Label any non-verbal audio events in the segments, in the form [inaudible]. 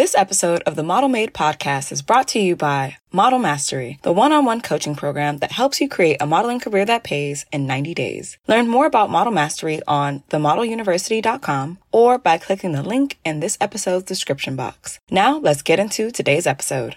This episode of the Model Made podcast is brought to you by Model Mastery, the one-on-one coaching program that helps you create a modeling career that pays in 90 days. Learn more about Model Mastery on themodeluniversity.com or by clicking the link in this episode's description box. Now, let's get into today's episode.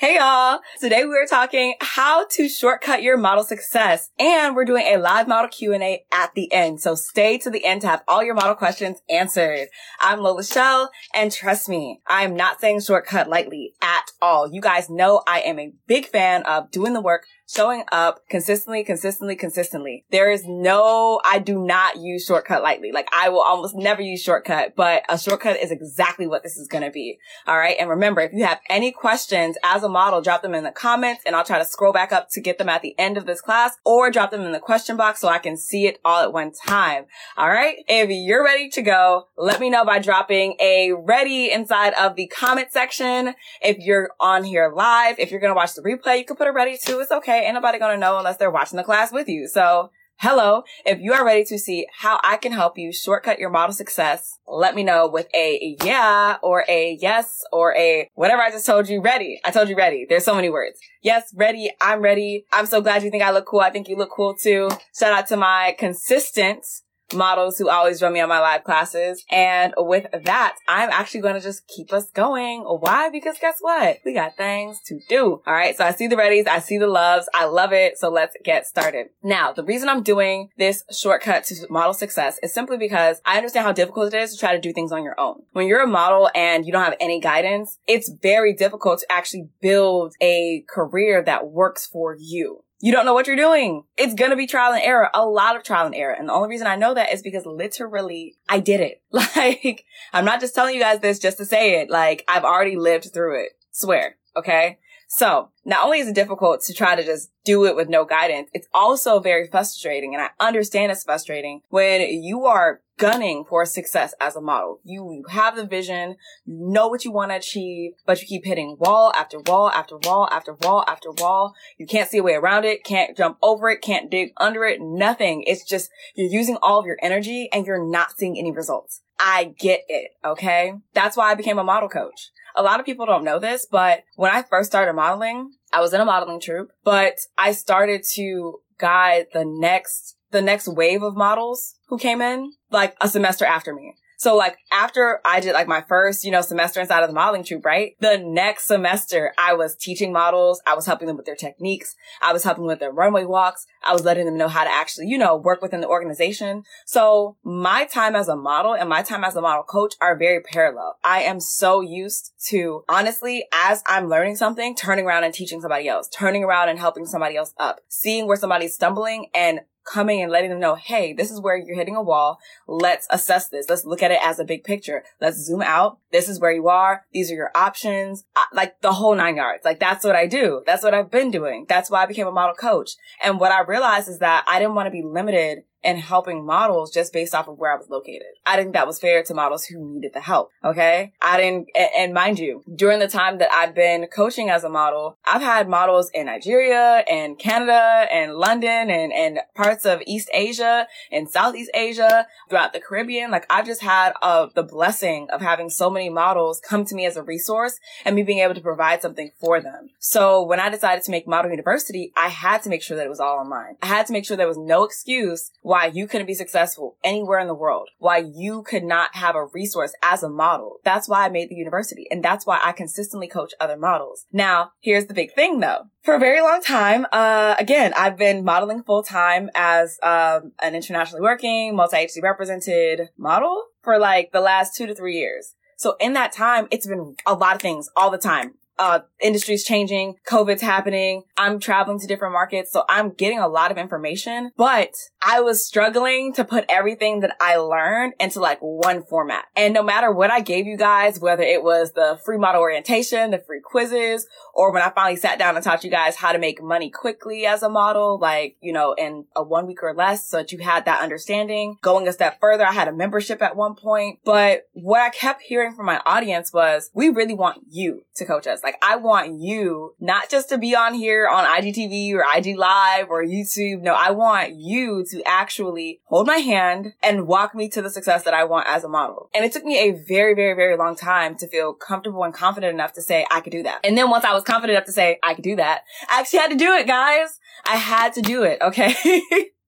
Hey y'all! Today we are talking how to shortcut your model success and we're doing a live model Q&A at the end. So stay to the end to have all your model questions answered. I'm Lola Chél and trust me, I am not saying shortcut lightly at all. You guys know I am a big fan of doing the work showing up consistently, consistently, consistently. There is no, I do not use shortcut lightly. Like I will almost never use shortcut, but a shortcut is exactly what this is going to be. All right. And remember, if you have any questions as a model, drop them in the comments and I'll try to scroll back up to get them at the end of this class or drop them in the question box so I can see it all at one time. All right. If you're ready to go, let me know by dropping a ready inside of the comment section. If you're on here live, if you're going to watch the replay, you can put a ready too. It's okay. Ain't nobody gonna know unless they're watching the class with you. So hello. If you are ready to see how I can help you shortcut your model success, let me know with a yeah or a yes or a whatever I just told you ready. I told you ready. There's so many words. Yes, ready. I'm ready. I'm so glad you think I look cool. I think you look cool too. Shout out to my consistent models who always join me on my live classes. And with that, I'm actually going to just keep us going. Why? Because guess what? We got things to do. All right. So I see the readies. I see the loves. I love it. So let's get started. Now, the reason I'm doing this shortcut to model success is simply because I understand how difficult it is to try to do things on your own. When you're a model and you don't have any guidance, it's very difficult to actually build a career that works for you you don't know what you're doing. It's gonna be trial and error, a lot of trial and error. And the only reason I know that is because literally I did it. [laughs] Like, I'm not just telling you guys this just to say it. Like, I've already lived through it. Swear. Okay. So not only is it difficult to try to just do it with no guidance, it's also very frustrating. And I understand it's frustrating when you are gunning for success as a model. You, have the vision, you know what you want to achieve, but you keep hitting wall after wall after wall after wall after wall. You can't see a way around it, can't jump over it, can't dig under it, nothing. It's just you're using all of your energy and you're not seeing any results. I get it. Okay. That's why I became a model coach. A lot of people don't know this, but when I first started modeling, I was in a modeling troupe, but I started to guide the next, the next wave of models who came in like a semester after me. So like after I did like my first, you know, semester inside of the modeling troupe, right? The next semester I was teaching models. I was helping them with their techniques. I was helping with their runway walks. I was letting them know how to actually, you know, work within the organization. So my time as a model and my time as a model coach are very parallel. I am so used to honestly, as I'm learning something, turning around and teaching somebody else, turning around and helping somebody else up, seeing where somebody's stumbling and coming and letting them know, hey, this is where you're hitting a wall. Let's assess this. Let's look at it as a big picture. Let's zoom out. This is where you are. These are your options. Like the whole nine yards. Like that's what I do. That's what I've been doing. That's why I became a model coach. And what I realized is that I didn't want to be limited and helping models just based off of where I was located. I think that was fair to models who needed the help. Okay. I didn't, and mind you, during the time that I've been coaching as a model, I've had models in Nigeria and Canada and London and, and parts of East Asia and Southeast Asia throughout the Caribbean. Like I've just had uh, the blessing of having so many models come to me as a resource and me being able to provide something for them. So when I decided to make Model University, I had to make sure that it was all online. I had to make sure there was no excuse why you couldn't be successful anywhere in the world, why you could not have a resource as a model. That's why I made the university. And that's why I consistently coach other models. Now, here's the big thing though. For a very long time, uh, again, I've been modeling full time as, um, an internationally working, multi-agency represented model for like the last two to three years. So in that time, it's been a lot of things all the time uh, industry's changing, COVID's happening, I'm traveling to different markets, so I'm getting a lot of information, but I was struggling to put everything that I learned into like one format. And no matter what I gave you guys, whether it was the free model orientation, the free quizzes, or when I finally sat down and taught you guys how to make money quickly as a model, like, you know, in a one week or less, so that you had that understanding. Going a step further, I had a membership at one point, but what I kept hearing from my audience was, we really want you to coach us. Like, I want you not just to be on here on IGTV or IG Live or YouTube. No, I want you to actually hold my hand and walk me to the success that I want as a model. And it took me a very, very, very long time to feel comfortable and confident enough to say I could do that. And then once I was confident enough to say I could do that, I actually had to do it, guys. I had to do it. Okay. [laughs]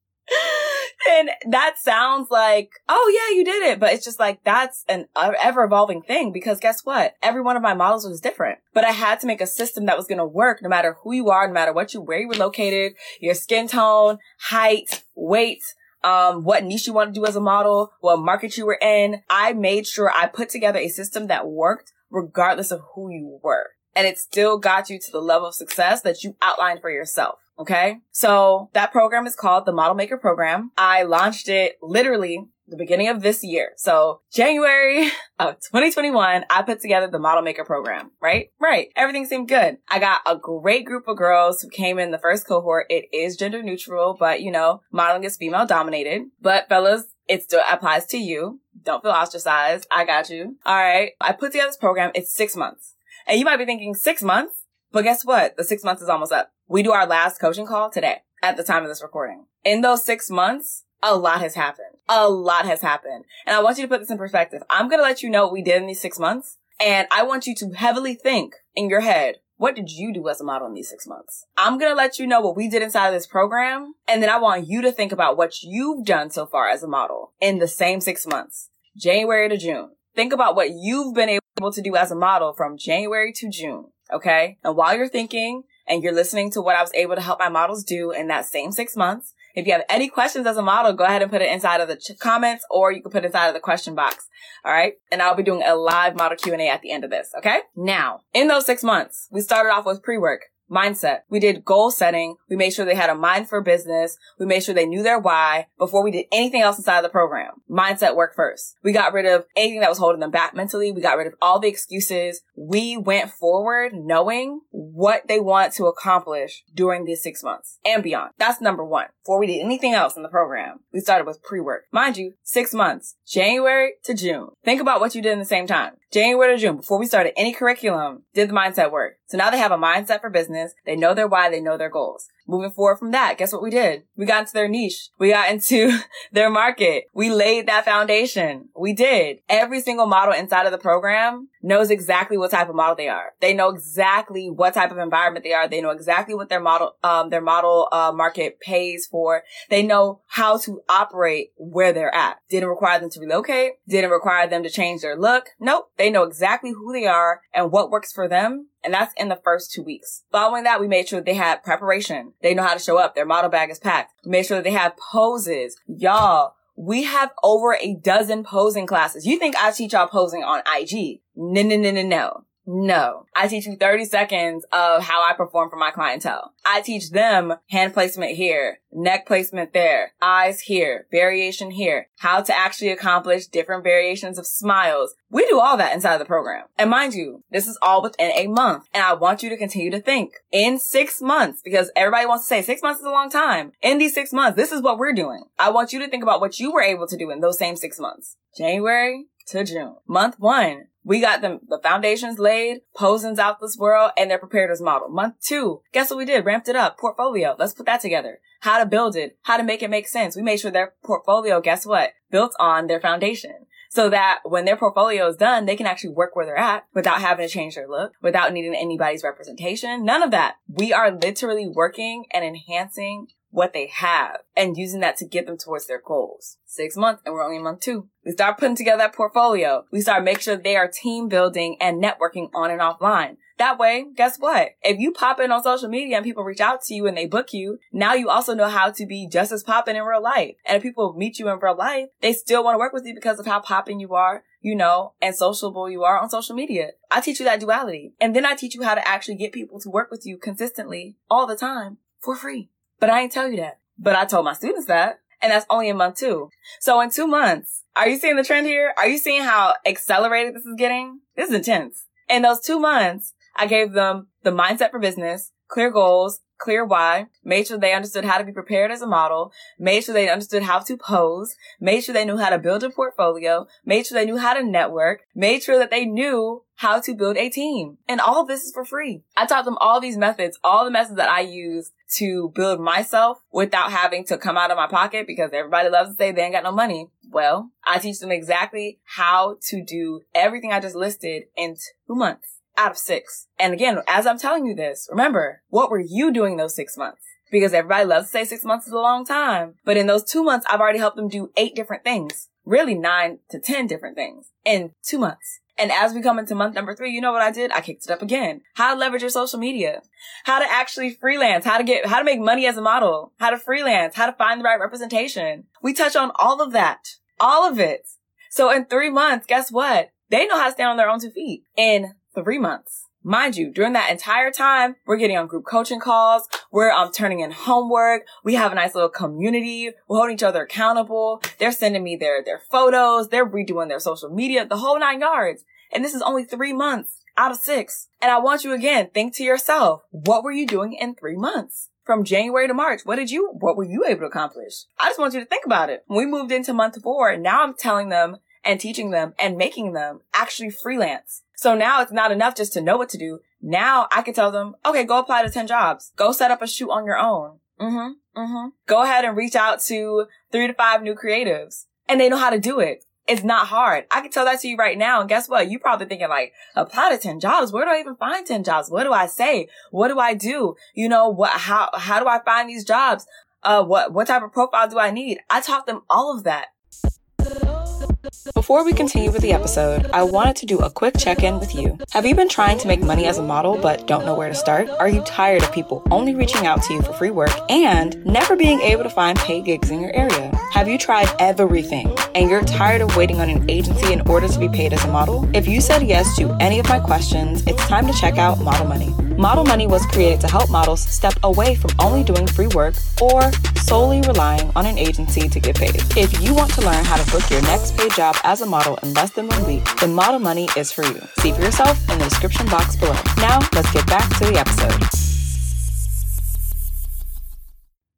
and that sounds like, oh yeah, you did it. But it's just like, that's an ever evolving thing because guess what? Every one of my models was different, but I had to make a system that was going to work no matter who you are, no matter what you, where you were located, your skin tone, height, weight, um, what niche you want to do as a model, what market you were in. I made sure I put together a system that worked regardless of who you were. And it still got you to the level of success that you outlined for yourself. Okay. So that program is called the Model Maker Program. I launched it literally the beginning of this year. So January [laughs] of 2021, I put together the Model Maker Program, right? Right. Everything seemed good. I got a great group of girls who came in the first cohort. It is gender neutral, but you know, modeling is female dominated. But fellas, it still applies to you. Don't feel ostracized. I got you. All right. I put together this program. It's six months. And you might be thinking six months? But guess what? The six months is almost up. We do our last coaching call today at the time of this recording. In those six months, a lot has happened. A lot has happened. And I want you to put this in perspective. I'm going to let you know what we did in these six months. And I want you to heavily think in your head, what did you do as a model in these six months? I'm going to let you know what we did inside of this program. And then I want you to think about what you've done so far as a model in the same six months, January to June. Think about what you've been able to do as a model from January to June. Okay. And while you're thinking and you're listening to what I was able to help my models do in that same six months, if you have any questions as a model, go ahead and put it inside of the ch- comments or you can put it inside of the question box. All right. And I'll be doing a live model Q&A at the end of this. Okay. Now, in those six months, we started off with pre-work mindset. We did goal setting. We made sure they had a mind for business. We made sure they knew their why before we did anything else inside of the program. Mindset work first. We got rid of anything that was holding them back mentally. We got rid of all the excuses. We went forward knowing what they want to accomplish during these six months and beyond. That's number one. Before we did anything else in the program, we started with pre-work. Mind you, six months, January to June. Think about what you did in the same time. January to June, before we started any curriculum, did the mindset work. So now they have a mindset for business. They know their why, they know their goals. Moving forward from that, guess what we did? We got into their niche. We got into [laughs] their market. We laid that foundation. We did. Every single model inside of the program knows exactly what type of model they are. They know exactly what type of environment they are. They know exactly what their model, um, their model, uh, market pays for. They know how to operate where they're at. Didn't require them to relocate. Didn't require them to change their look. Nope. They know exactly who they are and what works for them and that's in the first two weeks. Following that, we made sure they had preparation. They know how to show up. Their model bag is packed. We made sure that they have poses. Y'all, we have over a dozen posing classes. You think I teach y'all posing on IG? No, no, no, no, no. No. I teach you 30 seconds of how I perform for my clientele. I teach them hand placement here, neck placement there, eyes here, variation here, how to actually accomplish different variations of smiles. We do all that inside the program. And mind you, this is all within a month. And I want you to continue to think in six months because everybody wants to say six months is a long time. In these six months, this is what we're doing. I want you to think about what you were able to do in those same six months. January to June. Month one, we got them, the foundations laid, posings out this world, and they're prepared as model. Month two, guess what we did? Ramped it up. Portfolio. Let's put that together. How to build it. How to make it make sense. We made sure their portfolio, guess what? Built on their foundation. So that when their portfolio is done, they can actually work where they're at without having to change their look, without needing anybody's representation. None of that. We are literally working and enhancing what they have and using that to get them towards their goals. Six months and we're only in month two. We start putting together that portfolio. We start making sure they are team building and networking on and offline. That way, guess what? If you pop in on social media and people reach out to you and they book you, now you also know how to be just as popping in real life. And if people meet you in real life, they still want to work with you because of how popping you are, you know, and sociable you are on social media. I teach you that duality. And then I teach you how to actually get people to work with you consistently all the time for free. But I ain't tell you that. But I told my students that. And that's only in month two. So in two months, are you seeing the trend here? Are you seeing how accelerated this is getting? This is intense. In those two months, I gave them the mindset for business, clear goals, clear why, made sure they understood how to be prepared as a model, made sure they understood how to pose, made sure they knew how to build a portfolio, made sure they knew how to network, made sure that they knew how to build a team. And all this is for free. I taught them all these methods, all the methods that I use to build myself without having to come out of my pocket because everybody loves to say they ain't got no money. Well, I teach them exactly how to do everything I just listed in two months out of six. And again, as I'm telling you this, remember, what were you doing those six months? Because everybody loves to say six months is a long time. But in those two months, I've already helped them do eight different things. Really nine to 10 different things in two months. And as we come into month number three, you know what I did? I kicked it up again. How to leverage your social media. How to actually freelance. How to get, how to make money as a model. How to freelance. How to find the right representation. We touch on all of that. All of it. So in three months, guess what? They know how to stand on their own two feet. In three months. Mind you, during that entire time, we're getting on group coaching calls. We're um, turning in homework. We have a nice little community. We're holding each other accountable. They're sending me their, their photos. They're redoing their social media, the whole nine yards. And this is only three months out of six. And I want you again, think to yourself, what were you doing in three months? From January to March, what did you, what were you able to accomplish? I just want you to think about it. We moved into month four, now I'm telling them and teaching them and making them actually freelance. So now it's not enough just to know what to do. Now I can tell them, okay, go apply to 10 jobs. Go set up a shoot on your own. Mm-hmm. Mm-hmm. Go ahead and reach out to three to five new creatives and they know how to do it. It's not hard. I can tell that to you right now. And guess what? You're probably thinking like, apply to 10 jobs. Where do I even find 10 jobs? What do I say? What do I do? You know, what, how, how do I find these jobs? Uh, what, what type of profile do I need? I taught them all of that. Before we continue with the episode, I wanted to do a quick check in with you. Have you been trying to make money as a model but don't know where to start? Are you tired of people only reaching out to you for free work and never being able to find paid gigs in your area? Have you tried everything and you're tired of waiting on an agency in order to be paid as a model? If you said yes to any of my questions, it's time to check out Model Money. Model Money was created to help models step away from only doing free work or solely relying on an agency to get paid. If you want to learn how to book your next paid job as a model in less than one week, then Model Money is for you. See for yourself in the description box below. Now, let's get back to the episode.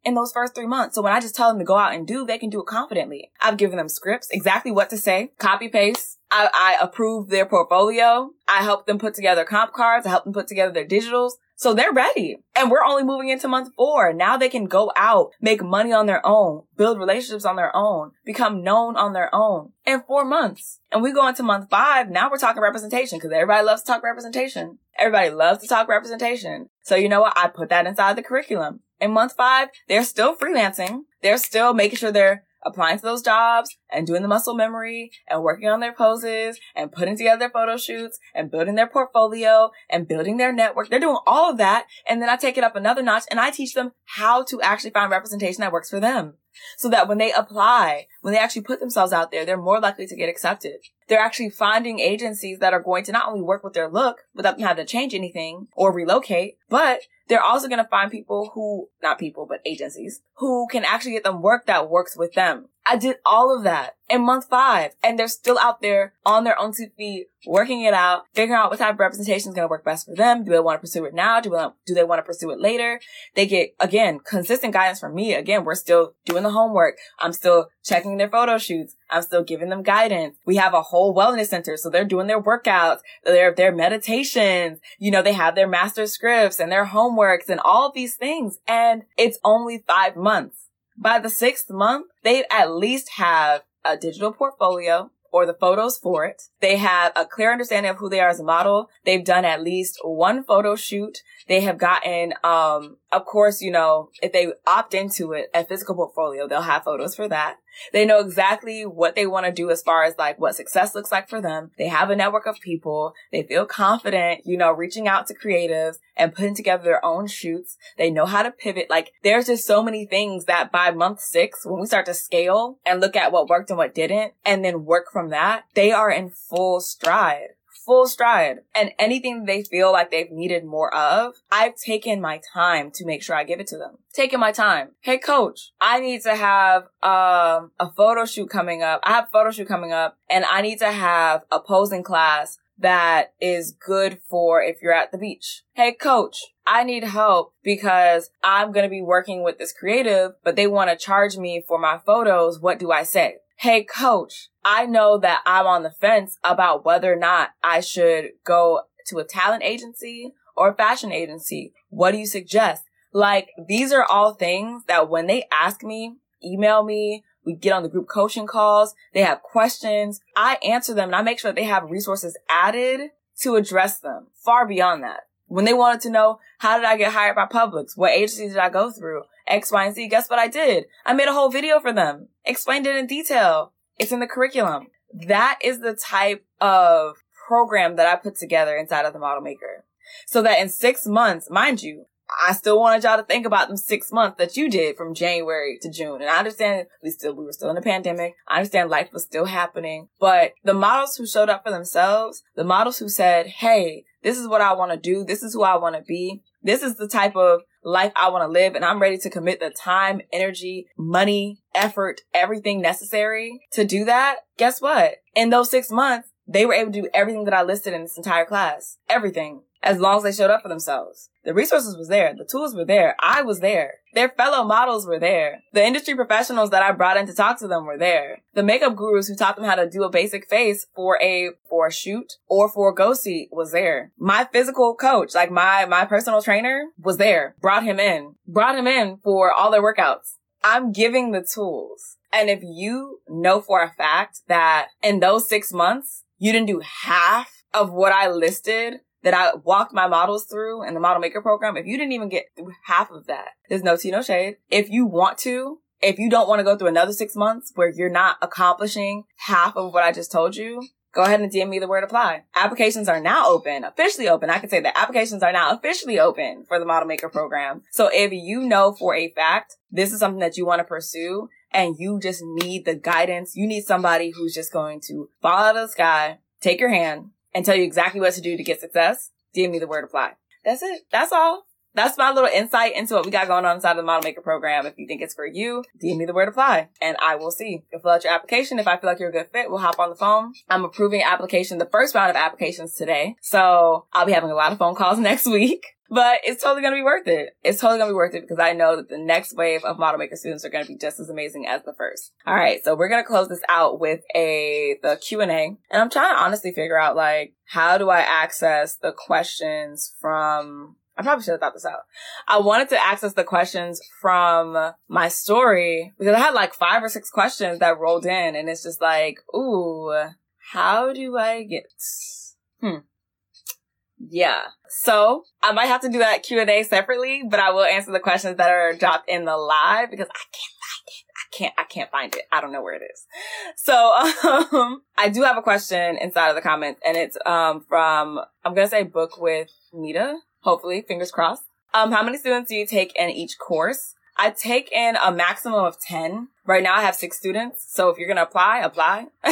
in those first three months. So when I just tell them to go out and do, they can do it confidently. I've given them scripts, exactly what to say, copy paste. I, I approve their portfolio. I help them put together comp cards. I help them put together their digitals. So they're ready. And we're only moving into month four. Now they can go out, make money on their own, build relationships on their own, become known on their own in four months. And we go into month five. Now we're talking representation because everybody loves to talk representation. Everybody loves to talk representation. So you know what? I put that inside the curriculum. In month five, they're still freelancing. They're still making sure they're applying to those jobs and doing the muscle memory and working on their poses and putting together their photo shoots and building their portfolio and building their network. They're doing all of that. And then I take it up another notch and I teach them how to actually find representation that works for them. So that when they apply, when they actually put themselves out there, they're more likely to get accepted. They're actually finding agencies that are going to not only work with their look without them having to change anything or relocate, but they're also going to find people who, not people, but agencies who can actually get them work that works with them. I did all of that in month five and they're still out there on their own two feet, working it out, figuring out what type of representation is going to work best for them. Do they want to pursue it now? Do, do they want to pursue it later? They get, again, consistent guidance from me. Again, we're still doing the homework. I'm still checking their photo shoots. I'm still giving them guidance. We have a whole wellness center. So they're doing their workouts, their, their meditations. You know, they have their master scripts and their homeworks and all of these things. And it's only five months. By the sixth month, they at least have a digital portfolio or the photos for it. They have a clear understanding of who they are as a model. They've done at least one photo shoot. They have gotten, um, of course, you know, if they opt into it, a physical portfolio, they'll have photos for that. They know exactly what they want to do as far as like what success looks like for them. They have a network of people. They feel confident, you know, reaching out to creatives and putting together their own shoots. They know how to pivot. Like there's just so many things that by month six, when we start to scale and look at what worked and what didn't, and then work from that, they are in full stride full stride and anything they feel like they've needed more of, I've taken my time to make sure I give it to them. Taking my time. Hey coach, I need to have um a photo shoot coming up. I have photo shoot coming up and I need to have a posing class that is good for if you're at the beach. Hey coach, I need help because I'm going to be working with this creative, but they want to charge me for my photos. What do I say? Hey coach, I know that I'm on the fence about whether or not I should go to a talent agency or a fashion agency. What do you suggest? Like, these are all things that when they ask me, email me, we get on the group coaching calls, they have questions, I answer them and I make sure that they have resources added to address them far beyond that. When they wanted to know, how did I get hired by Publix? What agency did I go through? X, Y, and Z. Guess what I did? I made a whole video for them. Explained it in detail. It's in the curriculum. That is the type of program that I put together inside of the model maker. So that in six months, mind you, I still wanted y'all to think about them six months that you did from January to June. And I understand we still, we were still in a pandemic. I understand life was still happening, but the models who showed up for themselves, the models who said, Hey, this is what I want to do. This is who I want to be. This is the type of life I want to live and I'm ready to commit the time, energy, money, effort, everything necessary to do that. Guess what? In those six months, they were able to do everything that I listed in this entire class. Everything as long as they showed up for themselves. The resources was there. The tools were there. I was there. Their fellow models were there. The industry professionals that I brought in to talk to them were there. The makeup gurus who taught them how to do a basic face for a, for a shoot or for a go see was there. My physical coach, like my, my personal trainer was there. Brought him in. Brought him in for all their workouts. I'm giving the tools. And if you know for a fact that in those six months, you didn't do half of what I listed that I walked my models through in the model maker program, if you didn't even get through half of that, there's no tea, no shade. If you want to, if you don't want to go through another six months where you're not accomplishing half of what I just told you, go ahead and DM me the word apply. Applications are now open, officially open. I can say that applications are now officially open for the model maker program. So if you know for a fact this is something that you want to pursue and you just need the guidance, you need somebody who's just going to fall out of the sky, take your hand, and tell you exactly what to do to get success, DM me the word apply. That's it. That's all. That's my little insight into what we got going on inside of the model maker program. If you think it's for you, DM me the word apply and I will see. You'll fill out your application. If I feel like you're a good fit, we'll hop on the phone. I'm approving application, the first round of applications today. So I'll be having a lot of phone calls [laughs] next week. But it's totally going to be worth it. It's totally going to be worth it because I know that the next wave of model maker students are going to be just as amazing as the first. All right. So we're going to close this out with a, the Q and A. And I'm trying to honestly figure out like, how do I access the questions from I probably should have thought this out. I wanted to access the questions from my story because I had like five or six questions that rolled in and it's just like, ooh, how do I get, hmm. Yeah. So I might have to do that Q and A separately, but I will answer the questions that are dropped in the live because I can't find it. I can't, I can't find it. I don't know where it is. So, um, [laughs] I do have a question inside of the comments and it's, um, from, I'm going to say book with Nita. Hopefully, fingers crossed. Um, how many students do you take in each course? I take in a maximum of 10. Right now I have six students. So if you're going to apply, apply. [laughs]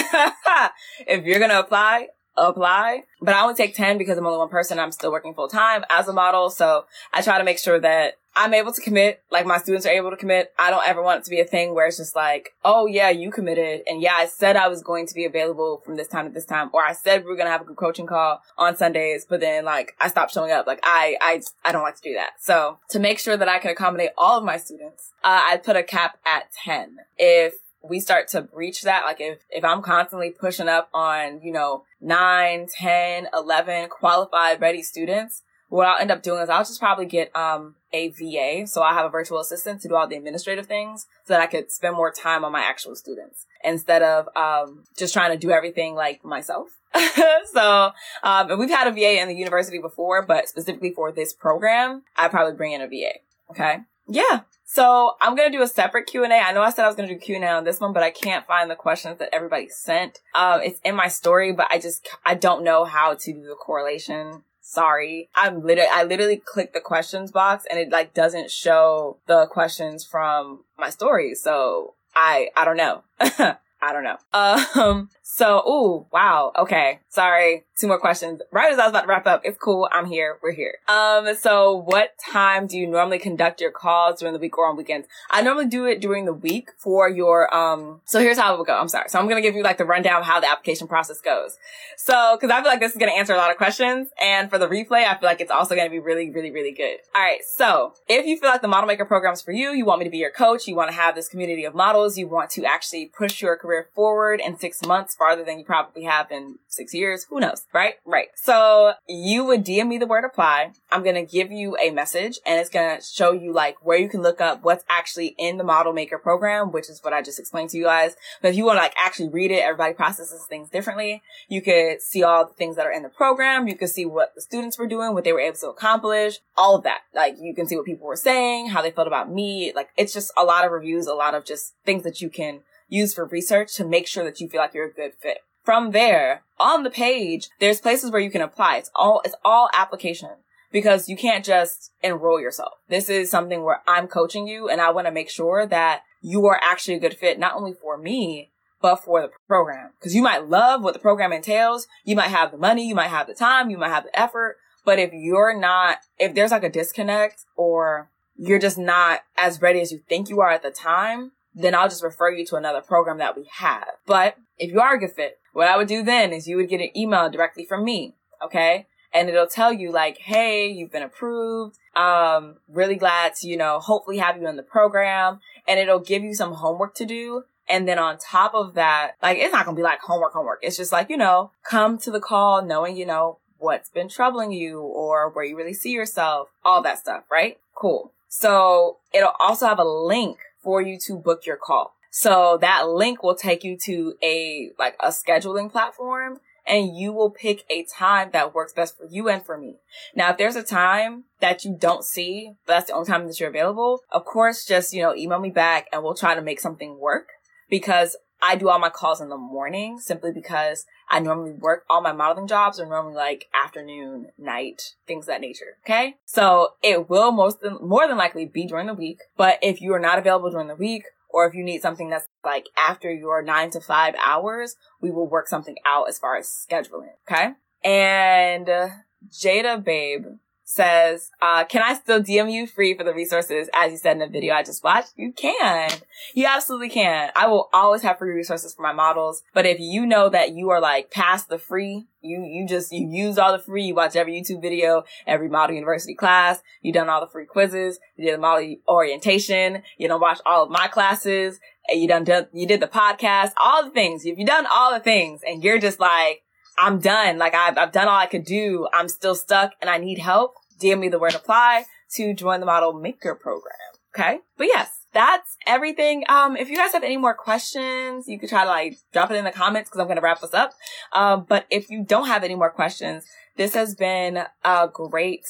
if you're going to apply, apply, but I only take 10 because I'm only one person. I'm still working full time as a model. So I try to make sure that I'm able to commit, like my students are able to commit. I don't ever want it to be a thing where it's just like, oh yeah, you committed. And yeah, I said I was going to be available from this time to this time, or I said we are going to have a group coaching call on Sundays, but then like I stopped showing up. Like I, I, I don't like to do that. So to make sure that I can accommodate all of my students, uh, I put a cap at 10. If we start to breach that, like if, if I'm constantly pushing up on, you know, 9, 10, 11 qualified ready students, what I'll end up doing is I'll just probably get, um, a VA. So I have a virtual assistant to do all the administrative things so that I could spend more time on my actual students instead of, um, just trying to do everything like myself. [laughs] so, um, and we've had a VA in the university before, but specifically for this program, I probably bring in a VA. Okay. yeah. So I'm gonna do a separate Q and A. I know I said I was gonna do Q and A on this one, but I can't find the questions that everybody sent. Um, it's in my story, but I just I don't know how to do the correlation. Sorry, I'm literally I literally click the questions box and it like doesn't show the questions from my story. So I I don't know. [laughs] I don't know. Um, so, ooh, wow. Okay. Sorry. Two more questions. Right as I was about to wrap up. It's cool. I'm here. We're here. Um, so what time do you normally conduct your calls during the week or on weekends? I normally do it during the week for your, um, so here's how it will go. I'm sorry. So I'm going to give you like the rundown of how the application process goes. So, cause I feel like this is going to answer a lot of questions. And for the replay, I feel like it's also going to be really, really, really good. All right. So if you feel like the model maker program is for you, you want me to be your coach, you want to have this community of models, you want to actually push your career forward in six months farther than you probably have in six years. Who knows? Right? Right. So you would DM me the word apply. I'm going to give you a message and it's going to show you like where you can look up what's actually in the model maker program, which is what I just explained to you guys. But if you want to like actually read it, everybody processes things differently. You could see all the things that are in the program. You could see what the students were doing, what they were able to accomplish, all of that. Like you can see what people were saying, how they felt about me. Like it's just a lot of reviews, a lot of just things that you can use for research to make sure that you feel like you're a good fit. From there, on the page, there's places where you can apply. It's all, it's all application because you can't just enroll yourself. This is something where I'm coaching you and I want to make sure that you are actually a good fit, not only for me, but for the program. Cause you might love what the program entails. You might have the money. You might have the time. You might have the effort. But if you're not, if there's like a disconnect or you're just not as ready as you think you are at the time, then I'll just refer you to another program that we have. But if you are a good fit, what I would do then is you would get an email directly from me. Okay. And it'll tell you like, Hey, you've been approved. Um, really glad to, you know, hopefully have you in the program and it'll give you some homework to do. And then on top of that, like, it's not to be like homework, homework. It's just like, you know, come to the call knowing, you know, what's been troubling you or where you really see yourself, all that stuff, right? Cool. So it'll also have a link for you to book your call. So that link will take you to a, like a scheduling platform and you will pick a time that works best for you and for me. Now, if there's a time that you don't see, but that's the only time that you're available, of course, just, you know, email me back and we'll try to make something work because I do all my calls in the morning simply because I normally work all my modeling jobs are normally like afternoon, night, things that nature. Okay. So it will most than, more than likely be during the week. But if you are not available during the week or if you need something that's like after your nine to five hours, we will work something out as far as scheduling. Okay. And uh, Jada Babe says, uh, can I still DM you free for the resources as you said in the video I just watched? You can. You absolutely can. I will always have free resources for my models. But if you know that you are like past the free, you, you just, you use all the free, you watch every YouTube video, every model university class, you done all the free quizzes, you did the model orientation, you don't watch all of my classes, you done, done, you did the podcast, all the things. If you done all the things and you're just like, I'm done. Like I've, I've done all I could do. I'm still stuck and I need help DM me the word apply to join the model maker program. Okay. But yes, that's everything. Um, if you guys have any more questions, you could try to like drop it in the comments because I'm going to wrap this up. Um, but if you don't have any more questions, this has been a great,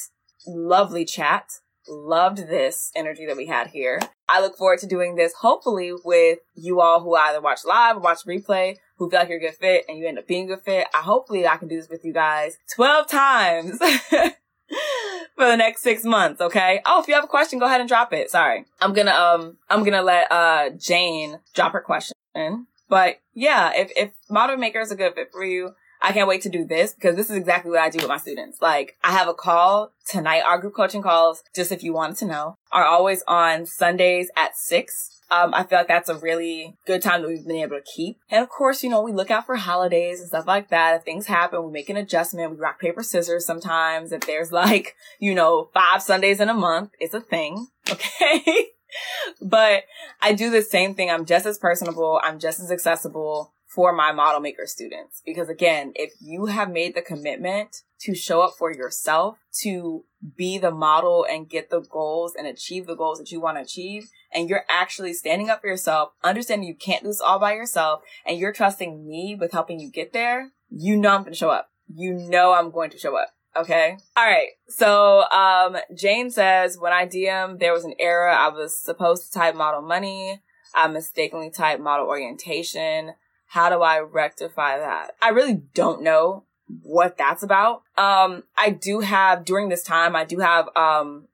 lovely chat. Loved this energy that we had here. I look forward to doing this hopefully with you all who either watch live or watch replay who feel like you're a good fit and you end up being a good fit. I hopefully I can do this with you guys 12 times. [laughs] [laughs] for the next six months. Okay. Oh, if you have a question, go ahead and drop it. Sorry. I'm gonna, um, I'm gonna let, uh, Jane drop her question. But yeah, if, if model maker is a good fit for you, I can't wait to do this because this is exactly what I do with my students. Like I have a call tonight. Our group coaching calls, just if you wanted to know, are always on Sundays at six um, I feel like that's a really good time that we've been able to keep. And of course, you know, we look out for holidays and stuff like that. If things happen, we make an adjustment. We rock, paper, scissors sometimes. If there's [laughs] like, you know, five Sundays in a month, it's a thing. [laughs] Okay. but I do the same thing. I'm just as personable. I'm just as accessible for my model maker students. Because again, if you have made the commitment to show up for yourself, to be the model and get the goals and achieve the goals that you want to achieve, and you're actually standing up for yourself, understanding you can't do this all by yourself, and you're trusting me with helping you get there, you know I'm going to show up. You know I'm going to show up. Okay. All right. So, um, Jane says, when I DM, there was an error. I was supposed to type model money. I mistakenly typed model orientation. How do I rectify that? I really don't know what that's about. Um, I do have, during this time, I do have, um,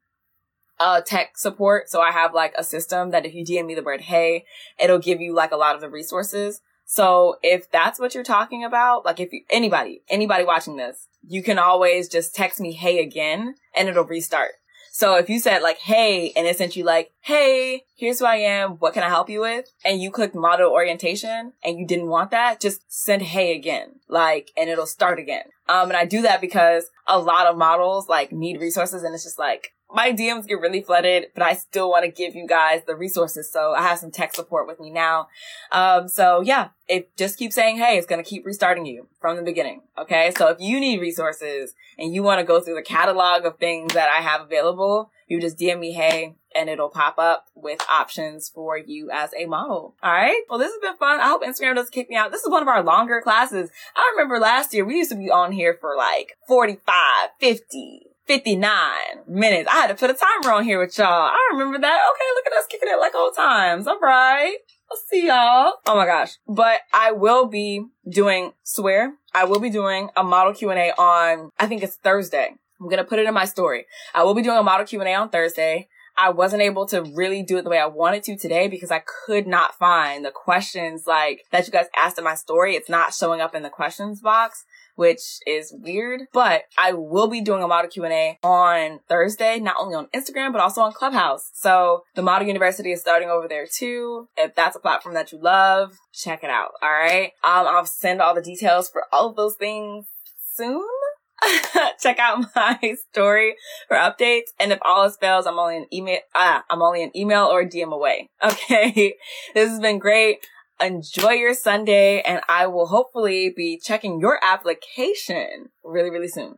uh, tech support. So I have like a system that if you DM me the word hey, it'll give you like a lot of the resources. So if that's what you're talking about, like if you, anybody, anybody watching this, you can always just text me hey again and it'll restart. So if you said like, hey, and it sent you like, hey, here's who I am. What can I help you with? And you clicked model orientation and you didn't want that, just send hey again, like, and it'll start again. Um, and I do that because a lot of models like need resources and it's just like, my DMs get really flooded, but I still want to give you guys the resources. So I have some tech support with me now. Um, so yeah, it just keeps saying, Hey, it's going to keep restarting you from the beginning. Okay. So if you need resources and you want to go through the catalog of things that I have available, you just DM me, Hey, and it'll pop up with options for you as a model. All right. Well, this has been fun. I hope Instagram doesn't kick me out. This is one of our longer classes. I remember last year we used to be on here for like 45, 50, 59 minutes. I had to put a timer on here with y'all. I remember that. Okay, look at us kicking it like old times. All right. I'll see y'all. Oh my gosh. But I will be doing, swear, I will be doing a model Q&A on, I think it's Thursday. I'm going to put it in my story. I will be doing a model Q&A on Thursday. I wasn't able to really do it the way I wanted to today because I could not find the questions like that you guys asked in my story. It's not showing up in the questions box which is weird, but I will be doing a model Q&A on Thursday, not only on Instagram, but also on Clubhouse. So the model university is starting over there too. If that's a platform that you love, check it out. All right. Um, I'll send all the details for all of those things soon. [laughs] check out my [laughs] story for updates. And if all else fails, I'm only an email, ah, I'm only an email or DM away. [laughs] Okay. this has been great enjoy your Sunday and I will hopefully be checking your application really, really soon.